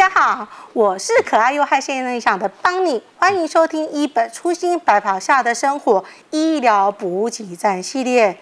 家好，我是可爱又害羞内向的邦尼，欢迎收听一本初心白袍下的生活医疗补给站系列。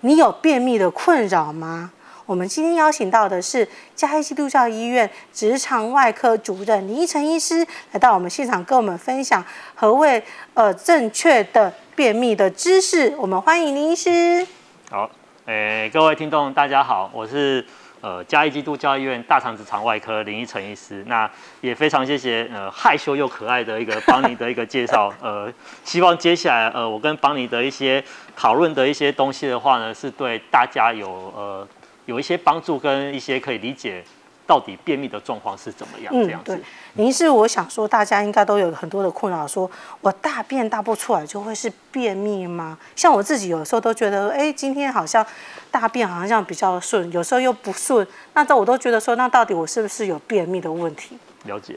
你有便秘的困扰吗？我们今天邀请到的是嘉义基督教医院直肠外科主任林依晨医师，来到我们现场跟我们分享何谓呃正确的便秘的知识。我们欢迎林医师。好，诶，各位听众大家好，我是。呃，嘉义基督教医院大肠直肠外科林依晨医师，那也非常谢谢呃害羞又可爱的一个邦尼的一个介绍，呃，希望接下来呃我跟邦尼的一些讨论的一些东西的话呢，是对大家有呃有一些帮助跟一些可以理解。到底便秘的状况是怎么样？这样子。嗯，对，您是我想说，大家应该都有很多的困扰，说我大便大不出来就会是便秘吗？像我自己有时候都觉得，哎，今天好像大便好像比较顺，有时候又不顺，那这我都觉得说，那到底我是不是有便秘的问题？了解，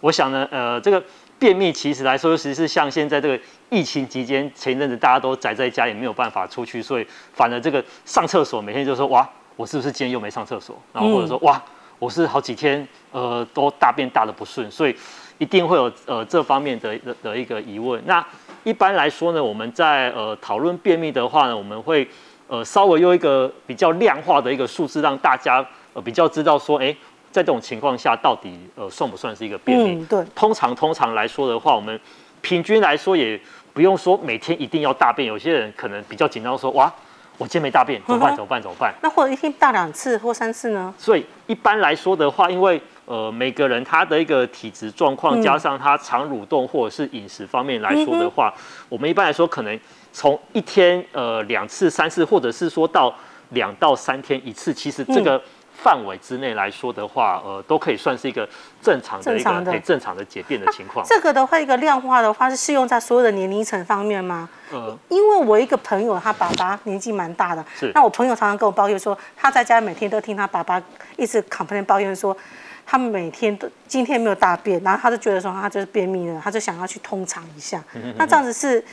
我想呢，呃，这个便秘其实来说，尤其是像现在这个疫情期间，前一阵子大家都宅在家里，没有办法出去，所以反而这个上厕所每天就说，哇，我是不是今天又没上厕所？然后或者说，哇。我是好几天，呃，都大便大的不顺，所以一定会有呃这方面的的的一个疑问。那一般来说呢，我们在呃讨论便秘的话呢，我们会呃稍微用一个比较量化的一个数字，让大家呃比较知道说，哎，在这种情况下到底呃算不算是一个便秘？嗯，对。通常通常来说的话，我们平均来说也不用说每天一定要大便，有些人可能比较紧张说，哇。我今天没大便，怎么办？怎么办？怎么办？那或者一天大两次或三次呢？所以一般来说的话，因为呃每个人他的一个体质状况，加上他肠蠕动或者是饮食方面来说的话，我们一般来说可能从一天呃两次、三次，或者是说到两到三天一次，其实这个。范围之内来说的话，呃，都可以算是一个正常的一个很正常的解便的情况。这个的话，一个量化的话是适用在所有的年龄层方面吗？呃，因为我一个朋友，他爸爸年纪蛮大的，是。那我朋友常常跟我抱怨说，他在家每天都听他爸爸一直 complain 抱怨说，他每天都今天没有大便，然后他就觉得说他就是便秘了，他就想要去通肠一下。那这样子是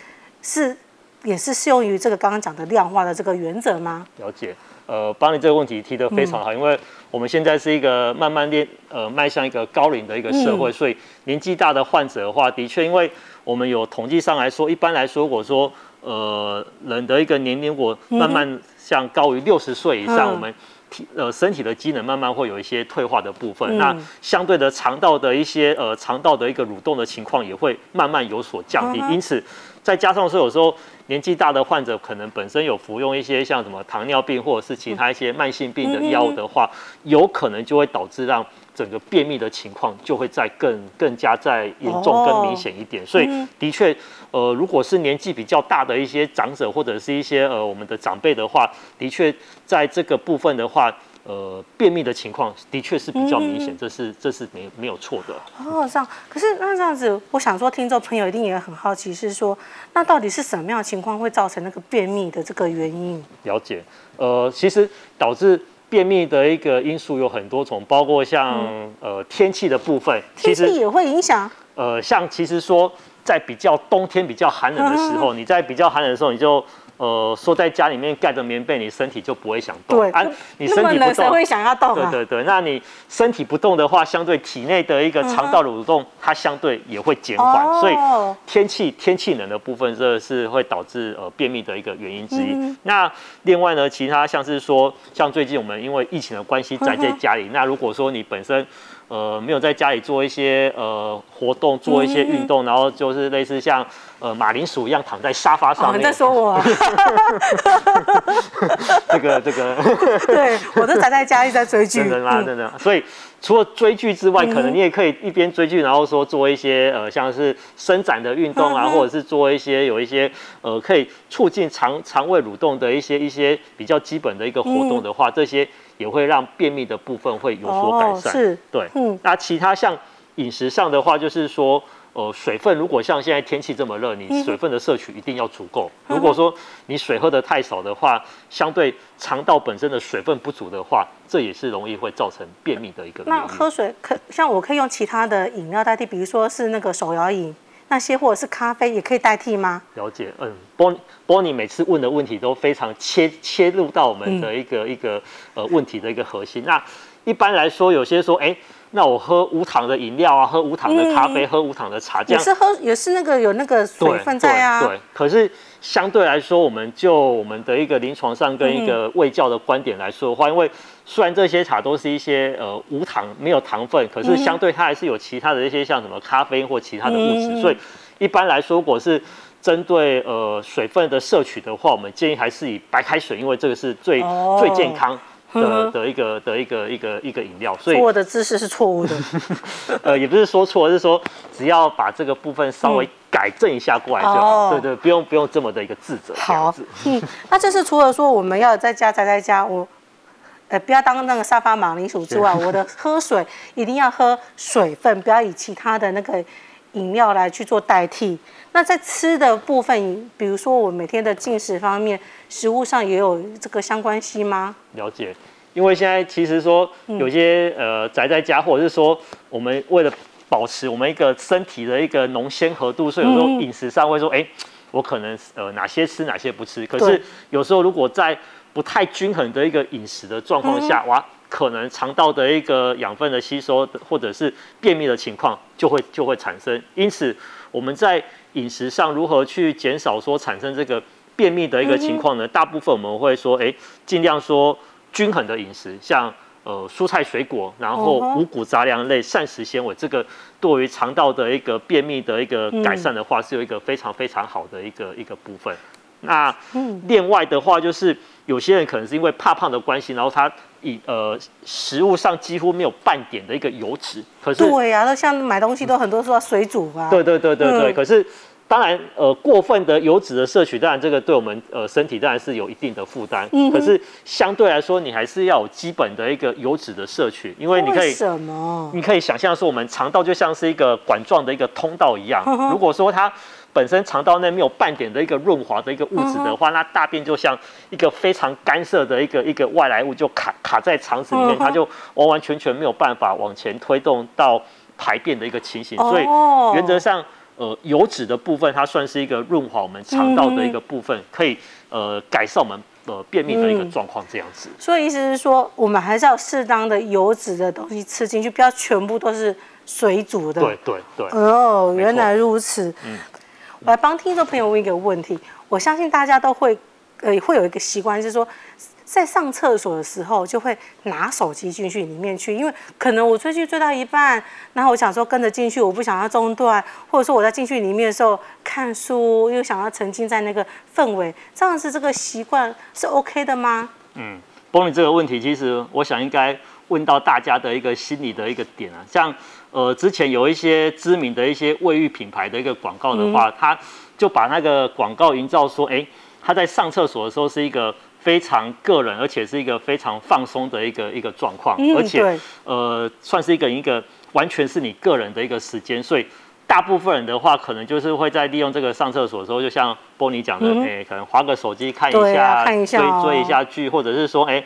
是也是适用于这个刚刚讲的量化的这个原则吗？了解。呃，帮你这个问题提得非常好，因为我们现在是一个慢慢练，呃，迈向一个高龄的一个社会，所以年纪大的患者的话，的确，因为我们有统计上来说，一般来说，如果说，呃，人的一个年龄，我慢慢像高于六十岁以上，我们体呃身体的机能慢慢会有一些退化的部分，那相对的肠道的一些呃肠道的一个蠕动的情况也会慢慢有所降低，因此。再加上说，有时候年纪大的患者可能本身有服用一些像什么糖尿病或者是其他一些慢性病的药物的话，有可能就会导致让整个便秘的情况就会再更更加再严重、更明显一点。所以的确，呃，如果是年纪比较大的一些长者或者是一些呃我们的长辈的话，的确在这个部分的话。呃，便秘的情况的确是比较明显，嗯，这是这是没没有错的。哦，这样。可是那这样子，我想说，听众朋友一定也很好奇，是说，那到底是什么样的情况会造成那个便秘的这个原因？了解。呃，其实导致便秘的一个因素有很多种，包括像、嗯、呃天气的部分，天气也会影响。呃，像其实说在比较冬天比较寒冷的时候，嗯、你在比较寒冷的时候，你就。呃，说在家里面盖着棉被，你身体就不会想动。对，啊，你身体不动，谁会想要动啊？对对对，那你身体不动的话，相对体内的一个肠道蠕动，它相对也会减缓。所以天气天气冷的部分，这是会导致呃便秘的一个原因之一。那另外呢，其他像是说，像最近我们因为疫情的关系宅在家里，那如果说你本身。呃，没有在家里做一些呃活动，做一些运动，嗯，然后就是类似像呃马铃薯一样躺在沙发上面。哦，你在说我？啊 这个这个。对，我都宅在家里在追剧。真的吗？真的。所以除了追剧之外，可能你也可以一边追剧，然后说做一些呃像是伸展的运动啊，嗯，或者是做一些有一些呃可以促进肠肠胃蠕动的一些一些比较基本的一个活动的话，嗯，这些。也会让便秘的部分会有所改善。哦、是，对，嗯。那其他像饮食上的话，就是说，呃，水分如果像现在天气这么热，你水分的摄取一定要足够。嗯、如果说你水喝的太少的话，相对肠道本身的水分不足的话，这也是容易会造成便秘的一个。那喝水可像我可以用其他的饮料代替，比如说是那个手摇饮。那些或者是咖啡也可以代替吗？了解，嗯，波波尼每次问的问题都非常切切入到我们的一个、嗯、一个呃问题的一个核心。那一般来说，有些说，哎、欸，那我喝无糖的饮料啊，喝无糖的咖啡，嗯、喝无糖的茶，这样也是喝也是那个有那个水分在啊。对，可是相对来说，我们就我们的一个临床上跟一个卫教的观点来说的话，嗯、因为虽然这些茶都是一些呃无糖没有糖分，可是相对它还是有其他的一些像什么咖啡或其他的物质，嗯、所以一般来说，如果是针对呃水分的摄取的话，我们建议还是以白开水，因为这个是最、哦、最健康的的一个的一个一个一个饮料。所以我的知识是错误的。呃，也不是说错，是说只要把这个部分稍微改正一下过来就好。嗯、对，对对，不用不用这么的一个自责。好，嗯，那就是除了说我们要在家宅在家，我呃不要当那个沙发马铃薯之外，我的喝水一定要喝水分，不要以其他的那个饮料来去做代替。那在吃的部分，比如说我每天的进食方面，食物上也有这个相关系吗？了解，因为现在其实说有些、嗯、呃宅在家，或者是说我们为了保持我们一个身体的一个浓鲜合度，所以有时候饮食上会说，哎、嗯，我可能呃哪些吃哪些不吃。可是有时候如果在不太均衡的一个饮食的状况下，嗯、哇，可能肠道的一个养分的吸收或者是便秘的情况就会就会产生。因此我们在饮食上如何去减少说产生这个便秘的一个情况呢？大部分我们会说，哎，尽量说均衡的饮食，像呃蔬菜水果，然后五谷杂粮类、膳食纤维，这个对于肠道的一个便秘的一个改善的话，是有一个非常非常好的一个一个部分。那另外的话，就是有些人可能是因为怕胖的关系，然后他以呃食物上几乎没有半点的一个油脂，可是对呀、啊，那像买东西都很多说要水煮啊，对对对对对，可是。当然，呃，过分的油脂的摄取，当然这个对我们呃身体当然是有一定的负担。嗯。可是相对来说，你还是要有基本的一个油脂的摄取，因为你可以什么？你可以想象说，我们肠道就像是一个管状的一个通道一样。如果说它本身肠道内没有半点的一个润滑的一个物质的话，嗯、那大便就像一个非常干涩的一个一个外来物，就卡卡在肠子里面，嗯、它就完完全全没有办法往前推动到排便的一个情形。哦、所以原则上。呃，油脂的部分，它算是一个润滑我们肠道的一个部分，嗯、可以呃改善我们呃便秘的一个状况，这样子、嗯。所以意思是说，我们还是要适当的油脂的东西吃进去，不要全部都是水煮的。对对对。哦，原来如此。嗯。我来帮听众朋友问一个问题，我相信大家都会呃会有一个习惯，就是说。在上厕所的时候，就会拿手机进去里面去，因为可能我追剧追到一半，然后我想说跟着进去，我不想要中断，或者说我在进去里面的时候看书，又想要沉浸在那个氛围，这样子这个习惯是 OK 的吗？嗯，关于这个问题，其实我想应该问到大家的一个心理的一个点啊，像呃之前有一些知名的一些卫浴品牌的一个广告的话，嗯、他就把那个广告营造说，哎，他在上厕所的时候是一个。非常个人，而且是一个非常放松的一个一个状况，嗯、而且呃，算是一个一个完全是你个人的一个时间，所以大部分人的话，可能就是会在利用这个上厕所的时候，就像波尼讲的，哎、嗯。欸，可能划个手机看一下，啊、看一下哦、追追一下剧，或者是说，哎、欸，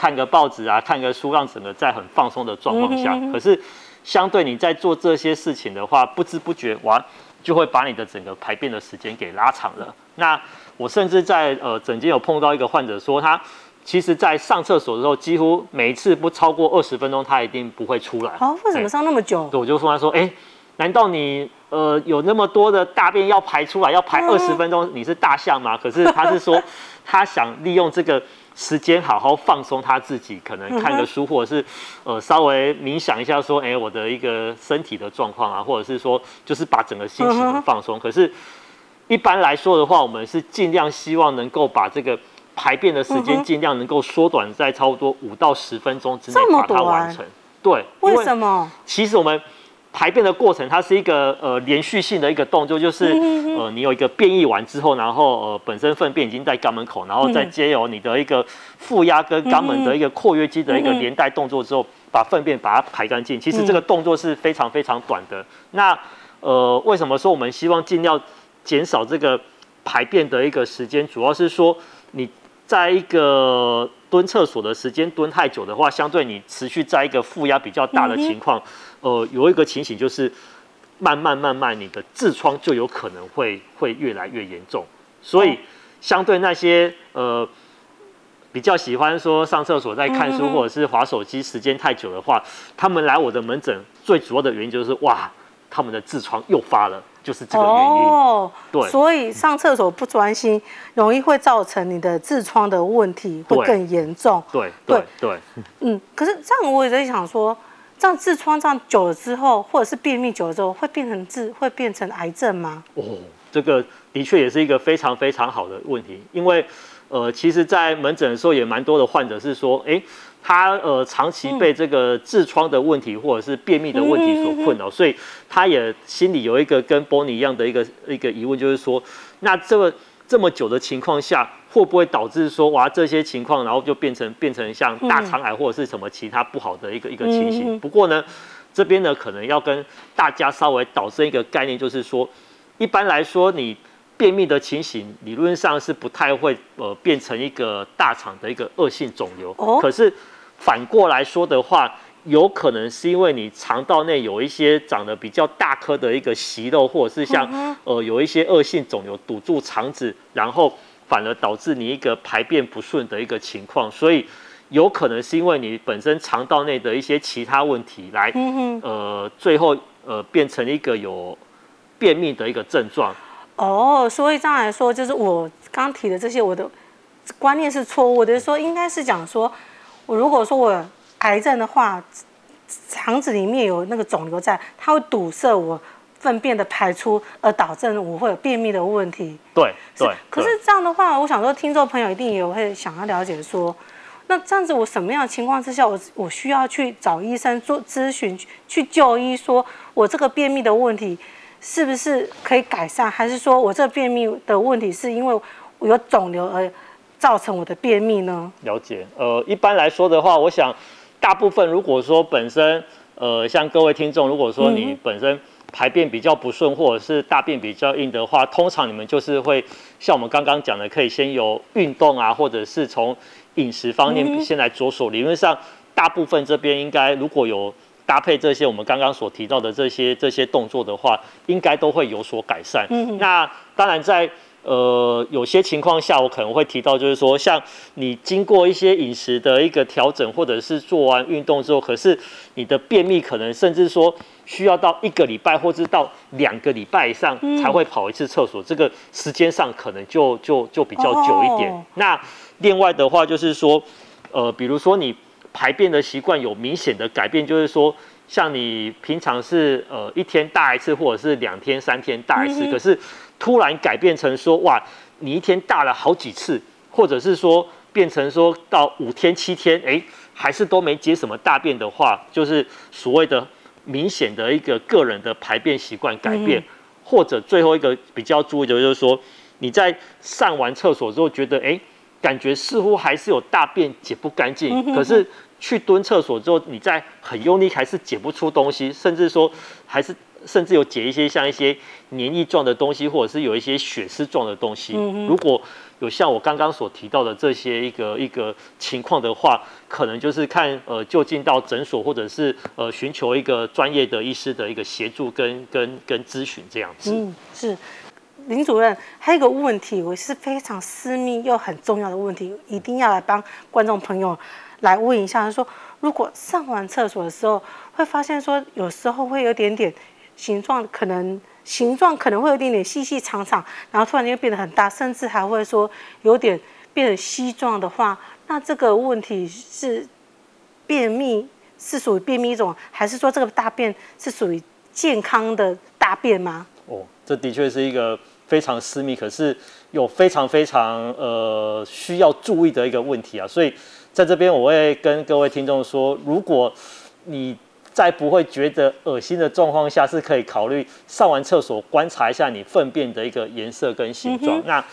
看个报纸啊，看个书，让整个在很放松的状况下。嗯、可是相对你在做这些事情的话，不知不觉哇，就会把你的整个排便的时间给拉长了。那我甚至在呃诊间有碰到一个患者说，他其实，在上厕所的时候，几乎每一次不超过二十分钟，他一定不会出来。哦，为什么上那么久？对，我就说他说，哎，难道你呃有那么多的大便要排出来，要排二十分钟？你是大象吗？可是他是说，他想利用这个时间好好放松他自己，可能看个书，或者是呃稍微冥想一下，说，哎，我的一个身体的状况啊，或者是说，就是把整个心情很放松。可是。一般来说的话，我们是尽量希望能够把这个排便的时间尽量能够缩短在差不多五到十分钟之内把它完成。对，为什么？其实我们排便的过程，它是一个呃连续性的一个动作，就是呃你有一个变异完之后，然后呃本身粪便已经在肛门口，然后再接由你的一个负压跟肛门的一个括约肌的一个连带动作之后，把粪便把它排干净。其实这个动作是非常非常短的。那呃为什么说我们希望尽量减少这个排便的一个时间，主要是说你在一个蹲厕所的时间蹲太久的话，相对你持续在一个负压比较大的情况，呃，有一个情形就是慢慢慢慢你的痔疮就有可能会会越来越严重。所以相对那些呃比较喜欢说上厕所在看书或者是划手机时间太久的话，他们来我的门诊最主要的原因就是哇，他们的痔疮又发了，就是这个原因。哦，对，所以上厕所不专心，容易会造成你的痔疮的问题会更严重。对对对，嗯，可是这样我也在想说，这样痔疮这样久了之后，或者是便秘久了之后，会变成痔，会变成癌症吗？哦，这个的确也是一个非常非常好的问题，因为。呃，其实，在门诊的时候也蛮多的患者是说，哎，他呃长期被这个痔疮的问题或者是便秘的问题所困扰，所以他也心里有一个跟 Bonnie 一样的一个一个疑问，就是说，那这么这么久的情况下，会不会导致说，哇，这些情况，然后就变成变成像大肠癌或者是什么其他不好的一个一个情形？不过呢，这边呢可能要跟大家稍微导致一个概念，就是说，一般来说你。便秘的情形理论上是不太会呃变成一个大肠的一个恶性肿瘤，可是反过来说的话，有可能是因为你肠道内有一些长得比较大颗的一个息肉，或者是像呃有一些恶性肿瘤堵住肠子，然后反而导致你一个排便不顺的一个情况，所以有可能是因为你本身肠道内的一些其他问题来呃最后呃变成一个有便秘的一个症状。哦，所以这样来说，就是我刚提的这些，我的观念是错误的。就是说，应该是讲说，我如果说我癌症的话，肠子里面有那个肿瘤在，它会堵塞我粪便的排出，而导致我会有便秘的问题。对对。可是这样的话，我想说，听众朋友一定也会想要了解说，那这样子我什么样的情况之下，我我需要去找医生做咨询，去就医，说我这个便秘的问题。是不是可以改善？还是说我这便秘的问题是因为我有肿瘤而造成我的便秘呢？了解。呃，一般来说的话，我想大部分如果说本身呃，像各位听众，如果说你本身排便比较不顺，或者是大便比较硬的话，通常你们就是会像我们刚刚讲的，可以先由运动啊，或者是从饮食方面先来着手。理论上，大部分这边应该如果有。搭配这些我们刚刚所提到的这些这些动作的话，应该都会有所改善。嗯，那当然在呃有些情况下，我可能会提到，就是说像你经过一些饮食的一个调整，或者是做完运动之后，可是你的便秘可能甚至说需要到一个礼拜，或者到两个礼拜以上才会跑一次厕所，这个时间上可能就就就比较久一点。那另外的话就是说，呃，比如说你。排便的习惯有明显的改变，就是说，像你平常是呃一天大一次，或者是两天、三天大一次，可是突然改变成说，哇，你一天大了好几次，或者是说变成说到五天、七天，哎，还是都没解什么大便的话，就是所谓的明显的一个个人的排便习惯改变，或者最后一个比较注意的就是说，你在上完厕所之后觉得，哎。感觉似乎还是有大便解不干净，可是去蹲厕所之后，你再很用力还是解不出东西，甚至说还是甚至有解一些像一些黏液状的东西，或者是有一些血丝状的东西。如果有像我刚刚所提到的这些一个一个情况的话，可能就是看呃就近到诊所，或者是呃寻求一个专业的医师的一个协助跟跟跟咨询这样子。嗯，是。林主任，还有一个问题，我是非常私密又很重要的问题，一定要来帮观众朋友来问一下。他说如果上完厕所的时候，会发现说有时候会有点点形状，可能形状可能会有点点细细长长，然后突然间变得很大，甚至还会说有点变成稀状的话，那这个问题是便秘，是属于便秘一种，还是说这个大便是属于健康的大便吗？哦，这的确是一个。非常私密，可是有非常非常呃需要注意的一个问题啊，所以在这边我会跟各位听众说，如果你在不会觉得恶心的状况下，是可以考虑上完厕所观察一下你粪便的一个颜色跟形状。嗯、那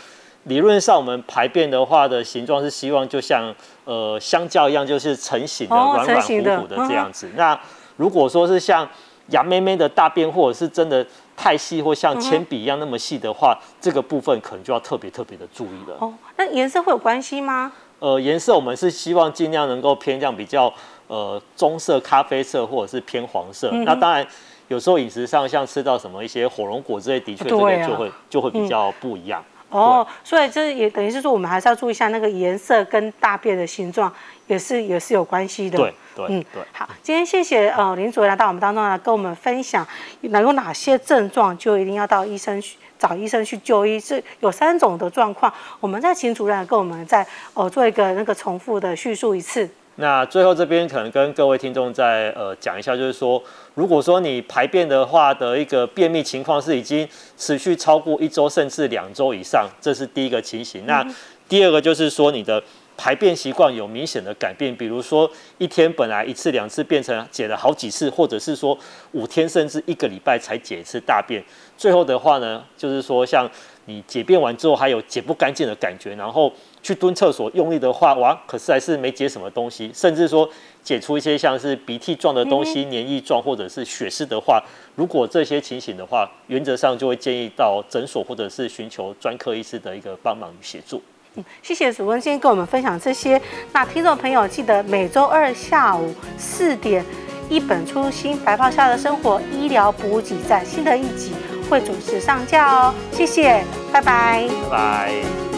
理论上我们排便的话的形状是希望就像呃香蕉一样，就是成型的软软糊糊的这样子。那如果说是像羊妹妹的大便，或者是真的。太细或像铅笔一样那么细的话，嗯，这个部分可能就要特别特别的注意了。哦，那颜色会有关系吗？呃，颜色我们是希望尽量能够偏向比较呃棕色、咖啡色或者是偏黄色。嗯、那当然，有时候饮食上像吃到什么一些火龙果之类，的确这个就会、啊、就会比较不一样。哦，所以这也等于是说，我们还是要注意一下那个颜色跟大便的形状，也是也是有关系的。对对，嗯对。好，今天谢谢呃林主任来到我们当中来跟我们分享，能有哪些症状就一定要到医生去找医生去就医，是有三种的状况。我们再请主任跟我们再哦做一个那个重复的叙述一次。那最后这边可能跟各位听众再呃讲一下，就是说，如果说你排便的话的一个便秘情况是已经持续超过一周甚至两周以上，这是第一个情形。那第二个就是说你的排便习惯有明显的改变，比如说一天本来一次两次变成解了好几次，或者是说五天甚至一个礼拜才解一次大便。最后的话呢，就是说像你解便完之后还有解不干净的感觉，然后。去蹲厕所用力的话，哇，可是还是没解什么东西，甚至说解出一些像是鼻涕状的东西、嗯、黏液状或者是血丝的话，如果这些情形的话，原则上就会建议到诊所或者是寻求专科医师的一个帮忙与协助。谢谢主任今天跟我们分享这些。那听众朋友记得每周二下午四点，一本初心白袍下的生活医疗补给站新的一集会准时上架哦。谢谢，拜拜，拜拜。